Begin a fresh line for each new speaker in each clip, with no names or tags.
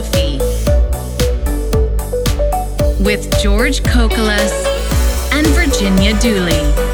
Coffee with George Kokolas and Virginia Dooley.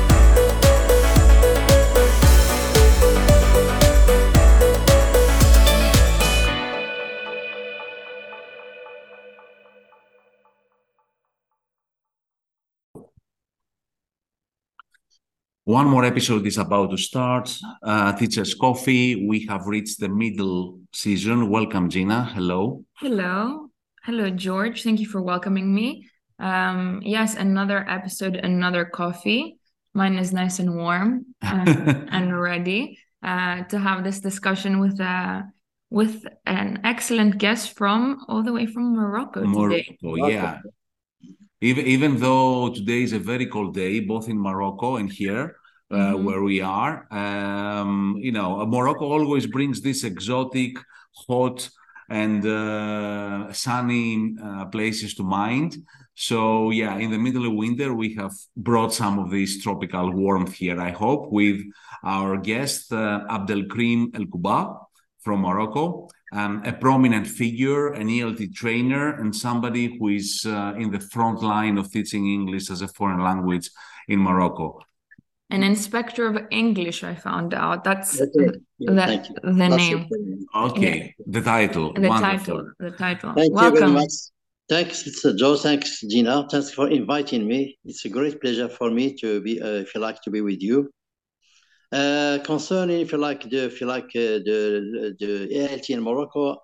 One more episode is about to start. Uh, Teachers Coffee. We have reached the middle season. Welcome, Gina. Hello.
Hello. Hello, George. Thank you for welcoming me. Um, yes, another episode, another coffee. Mine is nice and warm and, and ready uh, to have this discussion with uh, with an excellent guest from all the way from Morocco,
Morocco,
today.
yeah. Even even though today is a very cold day, both in Morocco and here uh,
Mhm.
where we are, um, you know, Morocco always brings this exotic, hot, and uh, sunny uh, places to mind. So yeah, in the middle of winter, we have brought some of this tropical warmth here. I hope with our guest uh, Abdelkrim El Kuba from Morocco, um, a prominent figure, an ELT trainer, and somebody who is uh, in the front line of teaching English as a foreign language in Morocco.
An inspector of English, I found out. That's
That's it. Yeah,
the, the
That's
name,
it.
Okay, the title.
the
Wonderful.
title, the title.
Thank you very
Welcome.
much. Thanks, it's, uh, Joe. Thanks, Gina. Thanks for inviting me. It's a great pleasure for me to be, uh, if you like, to be with you. Uh, concerning, if you like, the, if you like, uh, the the ELT in Morocco,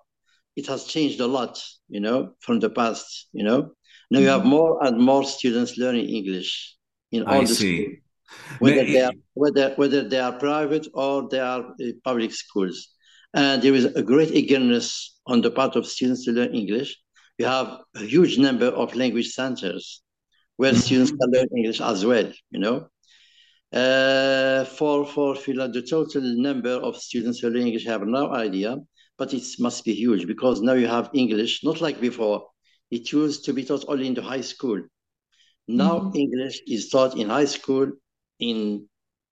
it has changed a lot, you know, from the past. You know, now you have
Mhm.
more and more students learning English in all
I
the
see.
schools, whether they are whether whether they are private or they are uh, public schools, and there is a great eagerness on the part of students to learn English. We have a huge number of language centers where students
Mhm.
can learn English as well. You know, uh, for for like the total number of students who learn English, I have no idea, but it must be huge because now you have English, not like before. It used to be taught only in the high school. Now
Mhm.
English is taught in high school, in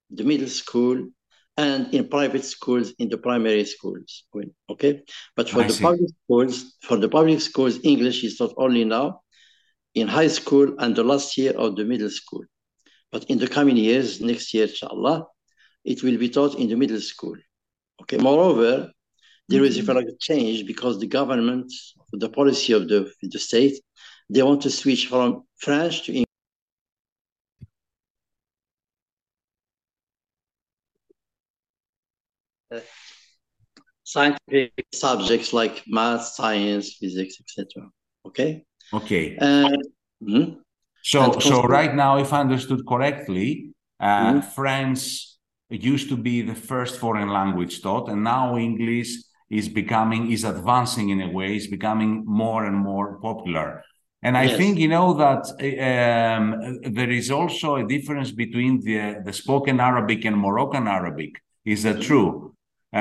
the middle school, and in private schools, in the primary schools. Okay, but for
I
the
see.
public schools, for the public schools, English is taught only now in high school and the last year of the middle school. But in the coming years, next year, inshallah, it will be taught in the middle school. Okay. Moreover, there is, like, a change because the government, the policy of the, the state, they want to switch from French to English. Scientific subjects like math, science, physics, etc. Okay.
Okay.
And mhm.
So, so right now, if I understood correctly, uh,
Mhm.
French used to be the first foreign language taught, and now English is becoming, is advancing in a way, is becoming more and more popular. And I
Yes.
think you know that um, there is also a difference between the the spoken Arabic and Moroccan Arabic. Is that true?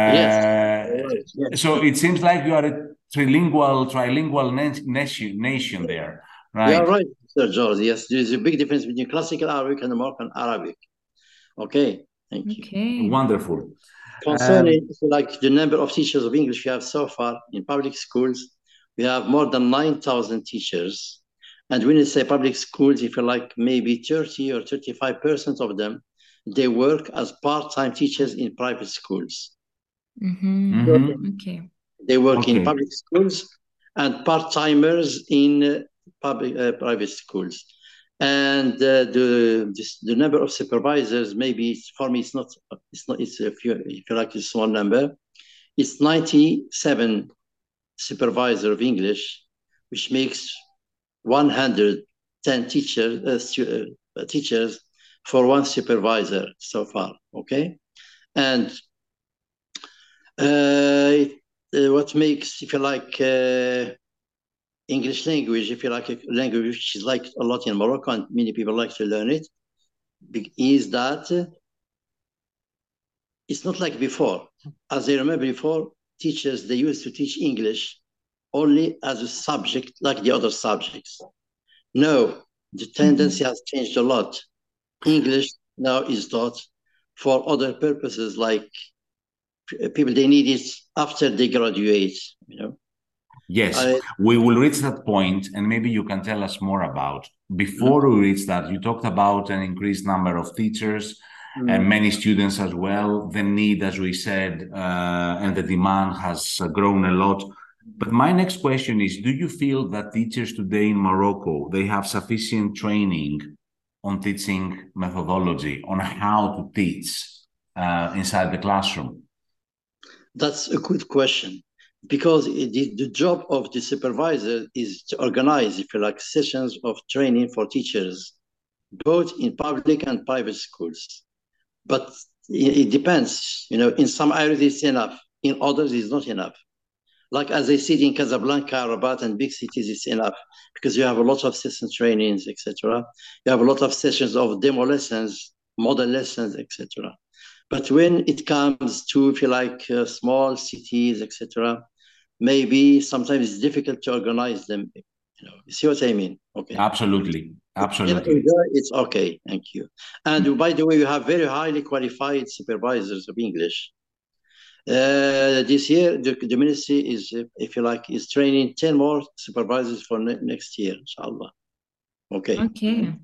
Yes.
Uh,
Yes.
so it seems like you are a trilingual, trilingual nation, nation there, right?
You're right, Sir George. Yes, there is a big difference between classical Arabic and Moroccan Arabic. Okay, thank you.
Okay.
Wonderful.
Concerning like the number of teachers of English we have so far in public schools, we have more than 9,000 teachers. And when you say public schools, if you like, maybe 30 or 35% of them, they work as part-time teachers in private schools.
Mhm.
Mhm.
Okay.
They work
Okay.
in public schools and part-timers in uh, public uh, private schools. And uh, the this, the number of supervisors, maybe it's, for me, it's not it's not it's a few, if you like a small number. It's 97 supervisor of English, which makes 110 teachers uh, uh, teachers for one supervisor so far. Okay, and uh, it, uh, what makes, if you like, uh, English language, if you like, a language which is liked a lot in Morocco and many people like to learn it, is that uh, it's not like before. As I remember before, teachers, they used to teach English only as a subject like the other subjects. No, the tendency has changed a lot. English now is taught for other purposes like people they need it after they graduate, you know.
Yes, I, we will reach that point, and maybe you can tell us more about. Before mm-hmm. we reach that, you talked about an increased number of teachers mm-hmm. and many students as well. The need, as we said, uh, and the demand has grown a lot. But my next question is: Do you feel that teachers today in Morocco they have sufficient training on teaching methodology, on how to teach uh, inside the classroom?
That's a good question because the, the job of the supervisor is to organize, if you like, sessions of training for teachers, both in public and private schools. But it, it depends, you know, in some areas it's enough, in others it's not enough. Like as I said in Casablanca, Rabat, and big cities, it's enough because you have a lot of session trainings, etc. You have a lot of sessions of demo lessons, model lessons, etc. But when it comes to, if you like, uh, small cities, etc., maybe sometimes it's difficult to organize them. You know, you see what I mean?
Okay. Absolutely. Absolutely.
It's okay. Thank you. And by the way, we have very highly qualified supervisors of English. Uh, this year, the, the ministry is, if you like, is training 10 more supervisors for ne next year, inshallah. Okay.
Okay.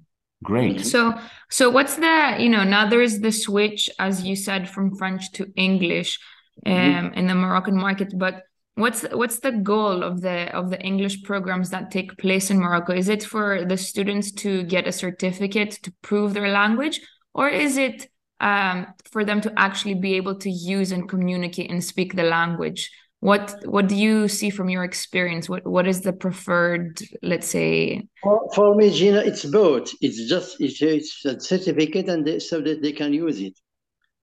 Great.
So, so what's the, you know, now there is the switch, as you said, from French to English um, mm -hmm. in the Moroccan market, but what's what's the goal of the of the english programs that take place in morocco is it for the students to get a certificate to prove their language or is it um, for them to actually be able to use and communicate and speak the language what what do you see from your experience what what is the preferred let's say
for, for me gina it's both it's just it's, it's a certificate and they, so that they can use it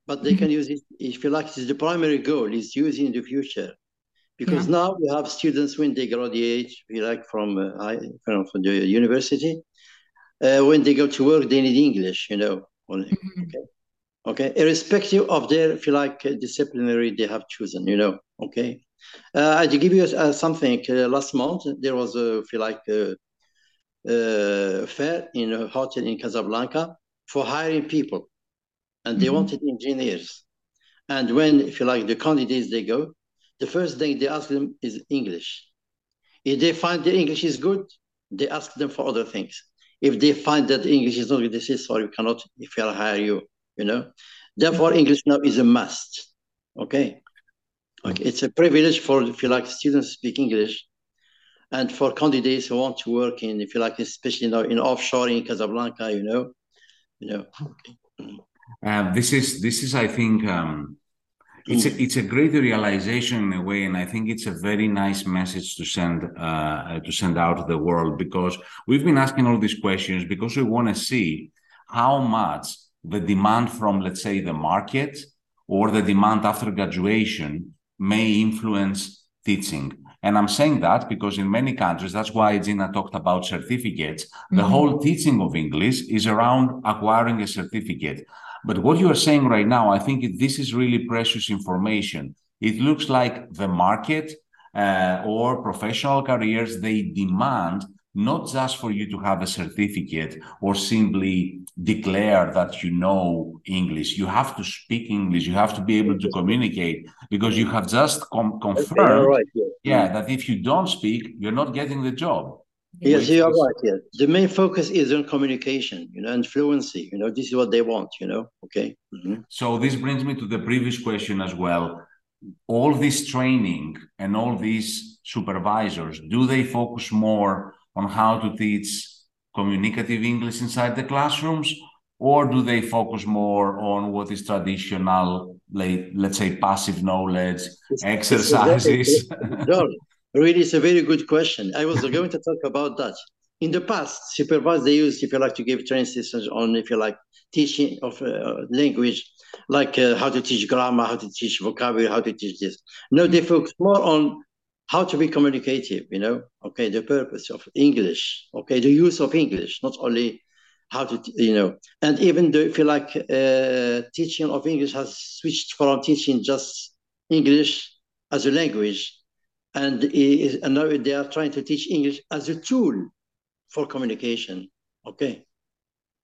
but they mm -hmm. can use it if you like it's the primary goal is using in the future because yeah. now we have students when they graduate, we like from uh, from the university, uh, when they go to work, they need English, you know. Mm-hmm. Okay, okay, irrespective of their, if you like, uh, disciplinary they have chosen, you know. Okay, uh, I give you uh, something. Uh, last month there was a, if you like, a, a fair in a hotel in Casablanca for hiring people, and they mm-hmm. wanted engineers. And when, if you like, the candidates they go, the first thing they ask them is English. If they find the English is good, they ask them for other things. If they find that English is not good, they say, sorry, we cannot, if we'll hire you, you know. Therefore, English now is a must. Okay. Okay. It's a privilege for, if you like, students speak English. And for candidates who want to work in, if you like, especially now in offshore in Casablanca, you know, you know. Okay.
Uh, this is this is, I think, um, it's a, mm. it's a great realization in a way, and I think it's a very nice message to send uh, to send out to the world because we've been asking all these questions because we want to see how much the demand from, let's say, the market or the demand after graduation may influence teaching. And I'm saying that because in many countries, that's why Gina talked about certificates. The mm-hmm. whole teaching of English is around acquiring a certificate. But what you are saying right now, I think this is really precious information. It looks like the market uh, or professional careers, they demand not just for you to have a certificate or simply declare that you know English. You have to speak English. You have to be able to communicate because you have just com- confirmed, right, yeah. yeah, that if you don't speak, you're not getting the job.
Yes, you are right. Yeah, the main focus is on communication, you know, and fluency. You know, this is what they want. You know, okay.
Mm-hmm. So this brings me to the previous question as well. All this training and all these supervisors, do they focus more on how to teach communicative English inside the classrooms, or do they focus more on what is traditional, like, let's say, passive knowledge it's, exercises?
It's Really, it's a very good question. I was going to talk about that. In the past, supervisors they used, if you like, to give training sessions on, if you like, teaching of uh, language, like uh, how to teach grammar, how to teach vocabulary, how to teach this. No, they focus more on how to be communicative. You know, okay, the purpose of English, okay, the use of English, not only how to, you know, and even the, if you like, uh, teaching of English has switched from teaching just English as a language and, and now they are trying to teach English as a tool for communication. Okay.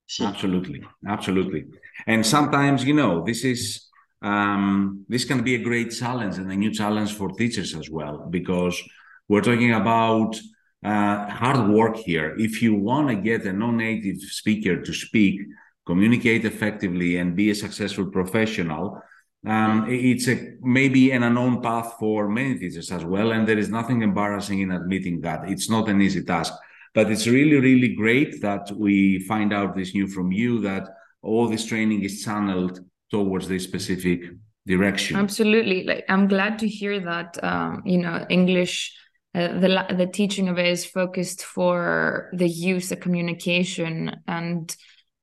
See? Absolutely, absolutely. And sometimes, you know, this is um, this can be a great challenge and a new challenge for teachers as well, because We're talking about uh, hard work here. If you want to get a non-native speaker to speak, communicate effectively, and be a successful professional, um, it's a maybe an unknown path for many teachers as well. And there is nothing embarrassing in admitting that it's not an easy task. But it's really, really great that we find out this new from you that all this training is channeled towards this specific direction.
Absolutely. Like I'm glad to hear that um, you know English uh, the the teaching of it is focused for the use, the communication, and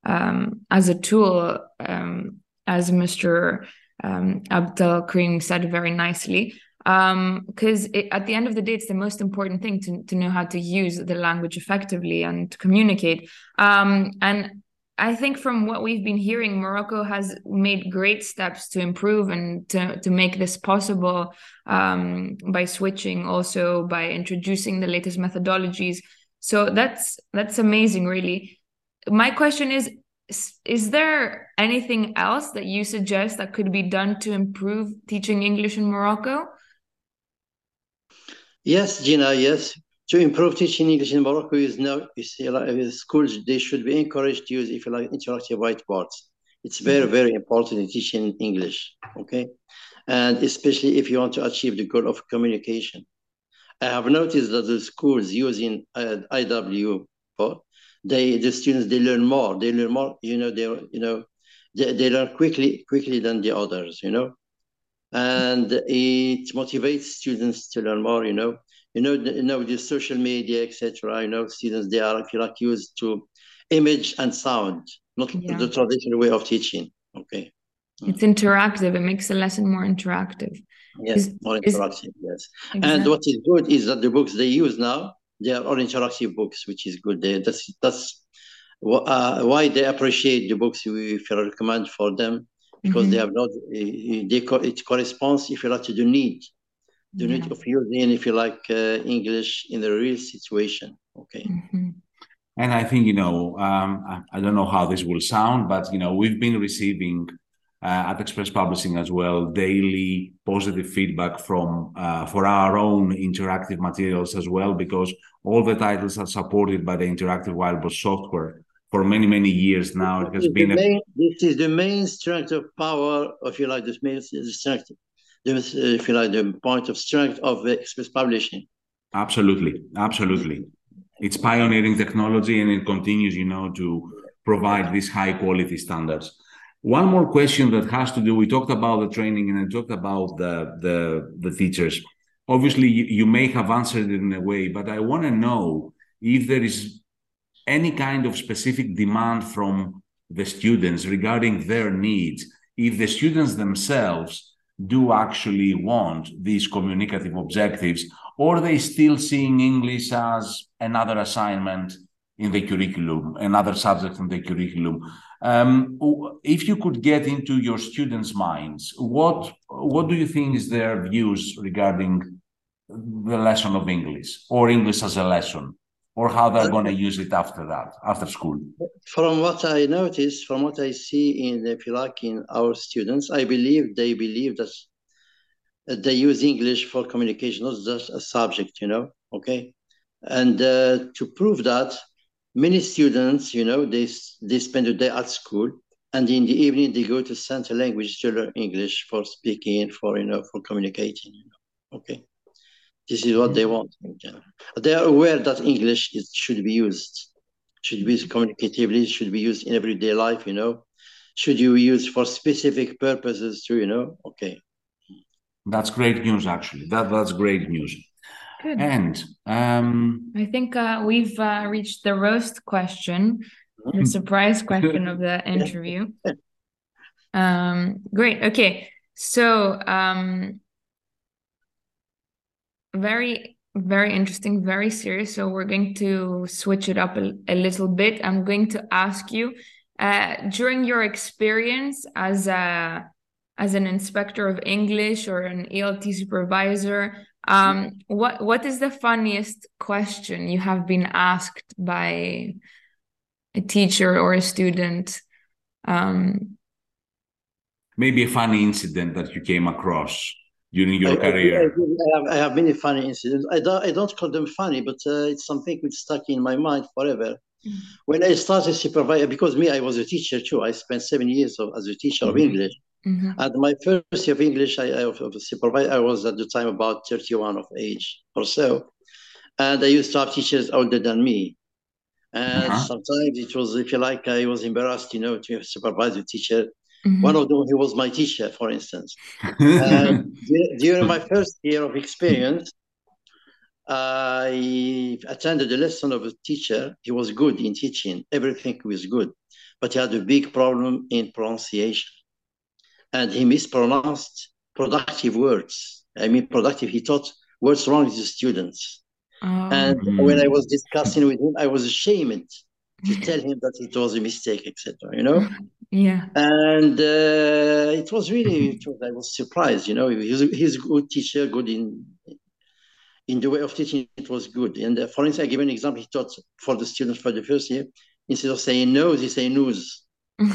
um, as a tool, um, as Mr. Um, Abdel Karim said very nicely. Because um, at the end of the day, it's the most important thing to, to know how to use the language effectively and to communicate. Um, and I think from what we've been hearing, Morocco has made great steps to improve and to, to make this possible um, by switching, also by introducing the latest methodologies. So that's that's amazing, really. My question is: Is there anything else that you suggest that could be done to improve teaching English in Morocco?
Yes, Gina. Yes, to improve teaching English in Morocco is now you see, like, schools they should be encouraged to use if you like interactive whiteboards. It's very mm-hmm. very important in teaching English. Okay, and especially if you want to achieve the goal of communication. I have noticed that the schools using uh, IW, they the students they learn more. They learn more. You know they you know they, they learn quickly quickly than the others. You know, and it motivates students to learn more. You know, you know, you know the social media, etc. You know, students they are, if you like, used to image and sound, not yeah. the traditional way of teaching. Okay.
It's interactive. It makes the lesson more interactive.
Yes, is, more interactive. Is, yes. Exactly. And what is good is that the books they use now they are all interactive books, which is good. They, that's that's uh, why they appreciate the books we recommend for them because mm-hmm. they have not they, it corresponds if you like to the need the yeah. need of using, if you like, uh, English in the real situation. Okay. Mm-hmm.
And I think, you know, um, I, I, don't know how this will sound, but, you know, we've been receiving uh, at Express Publishing as well daily positive feedback from uh, for our own interactive materials as well, because all the titles are supported by the interactive whiteboard software for many many years now. It has been
main, a... this is the main strength of power, if you like, this main strength if you like, the point of strength of Express Publishing.
Absolutely, absolutely. It's pioneering technology, and it continues, you know, to provide these high quality standards. One more question that has to do. We talked about the training, and I talked about the the the teachers. Obviously, you, you may have answered it in a way, but I want to know if there is any kind of specific demand from the students regarding their needs. If the students themselves do actually want these communicative objectives, or they still seeing English as another assignment in the curriculum, another subject in the curriculum. Um, if you could get into your students' minds, what what do you think is their views regarding the lesson of English or English as a lesson? Or how they're going to use it after that, after school?
From what I notice, from what I see in, if you like, in our students, I believe they believe that they use English for communication, not just a subject, you know, okay? And uh, to prove that, many students, you know, they, they spend a day at school and in the evening they go to center language to learn English for speaking, for, you know, for communicating, you know, okay? This is what they want. They are aware that English is, should be used, should be used communicatively, should be used in everyday life, you know. Should you use for specific purposes too, you know? Okay.
That's great news, actually. That that's great news. Good. And um,
I think uh, we've uh, reached the roast question, the mm-hmm. surprise question of the interview. Um, great. Okay. So um, very very interesting very serious. So we're going to switch it up a, a little bit. I'm going to ask you uh, during your experience as a as an inspector of english or an elt supervisor um, what what is the funniest question you have been asked by a teacher or a student? Um,
maybe a funny incident that you came across during your
I,
career?
I, I, have, I, have, many funny incidents. I don't, I don't call them funny, but uh, it's something which stuck in my mind forever. Mm-hmm. When I started supervising, because me, I was a teacher too. I spent seven years of, as a teacher mm-hmm. of English. Mm-hmm. And my first year of English, I, I, of supervisor, I was at the time about 31 of age or so. And I used to have teachers older than me. And uh-huh. sometimes it was, if you like, I was embarrassed, you know, to supervise a teacher Mm-hmm. One of them, he was my teacher, for instance. Uh, during my first year of experience, I attended a lesson of a teacher. He was good in teaching, everything was good, but he had a big problem in pronunciation. And he mispronounced productive words. I mean, productive, he taught words wrong to the students. Oh. And mm-hmm. when I was discussing with him, I was ashamed to tell him that it was a mistake, etc. You know, mm-hmm.
Yeah.
And uh, it was really, it was, I was surprised. You know, he's he's a good teacher, good in in the way of teaching. It was good. And uh, for instance, I give an example. He taught for the students for the first year. Instead of saying no, he say news. and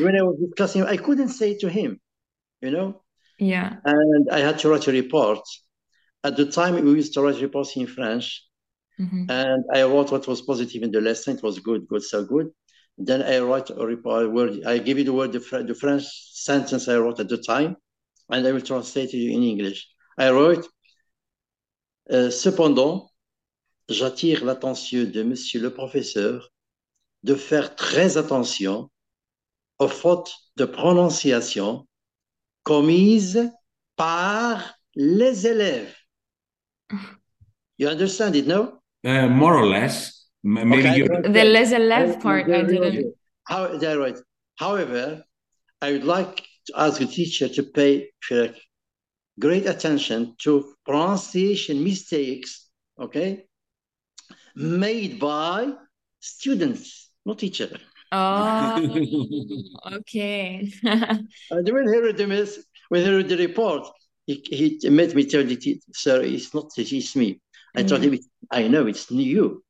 when I was discussing, I couldn't say it to him. You know.
Yeah.
And I had to write a report. At the time, we used to write reports in French Mm-hmm. And I wrote what was positive in the lesson. It was good, good, so good. Then I write a report word. I give you the word, the, the French sentence I wrote at the time, and I will translate it in English. I wrote, euh, cependant, j'attire l'attention de Monsieur le professeur de faire très attention aux fautes de prononciation commises par les élèves. You understand it, no?
Uh, more or less. Maybe
okay, the less left part I didn't.
How that right? However, I would like to ask the teacher to pay great attention to pronunciation mistakes, okay, made by students, not teacher.
Oh, okay. and
when he read the when he read the report, he, he made me tell the teacher, sir, it's not it's me. I told mm. him, I know it's you.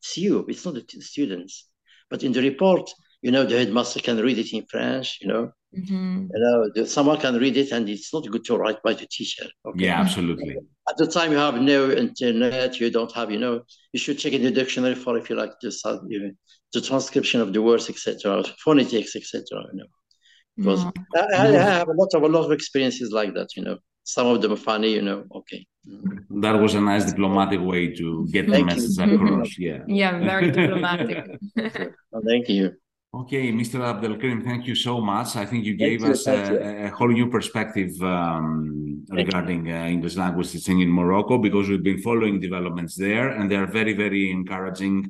It's you. It's not the students. But in the report, you know, the headmaster can read it in French, you know. Mm-hmm. You know, the, someone can read it and it's not good to write by the teacher.
Okay? Yeah, absolutely.
At the time, you have no internet, you don't have, you know, you should check in the dictionary for, if you like, the, you know, the transcription of the words, etc., phonetics, etc., you know. Because mm. I, I, have a lot of a lot of experiences like that, you know some of them are funny, you know. Okay.
That was a nice diplomatic way to get the message across. Yeah.
Yeah, very diplomatic.
well, thank you.
Okay, Mr. Abdelkrim, thank you so much. I think you gave thank us you, a, a, whole new perspective um, regarding uh, English language teaching in Morocco because we've been following developments there and they are very, very encouraging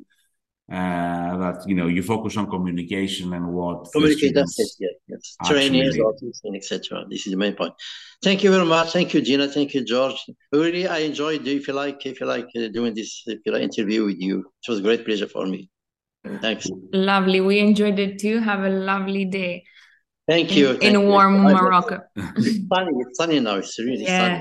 uh, that you know you focus on communication and what
communicate that's it yeah yes training etc this is the main point. Thank you very much. Thank you gina. Thank you george. Really i enjoyed if you like if you like uh, doing this if you like, interview with you. It was a great pleasure for me. Thanks.
Lovely. We enjoyed it too. Have a lovely day.
Thank you.
In, in warm morocco.
It's sunny it's sunny now. It's really yes. sunny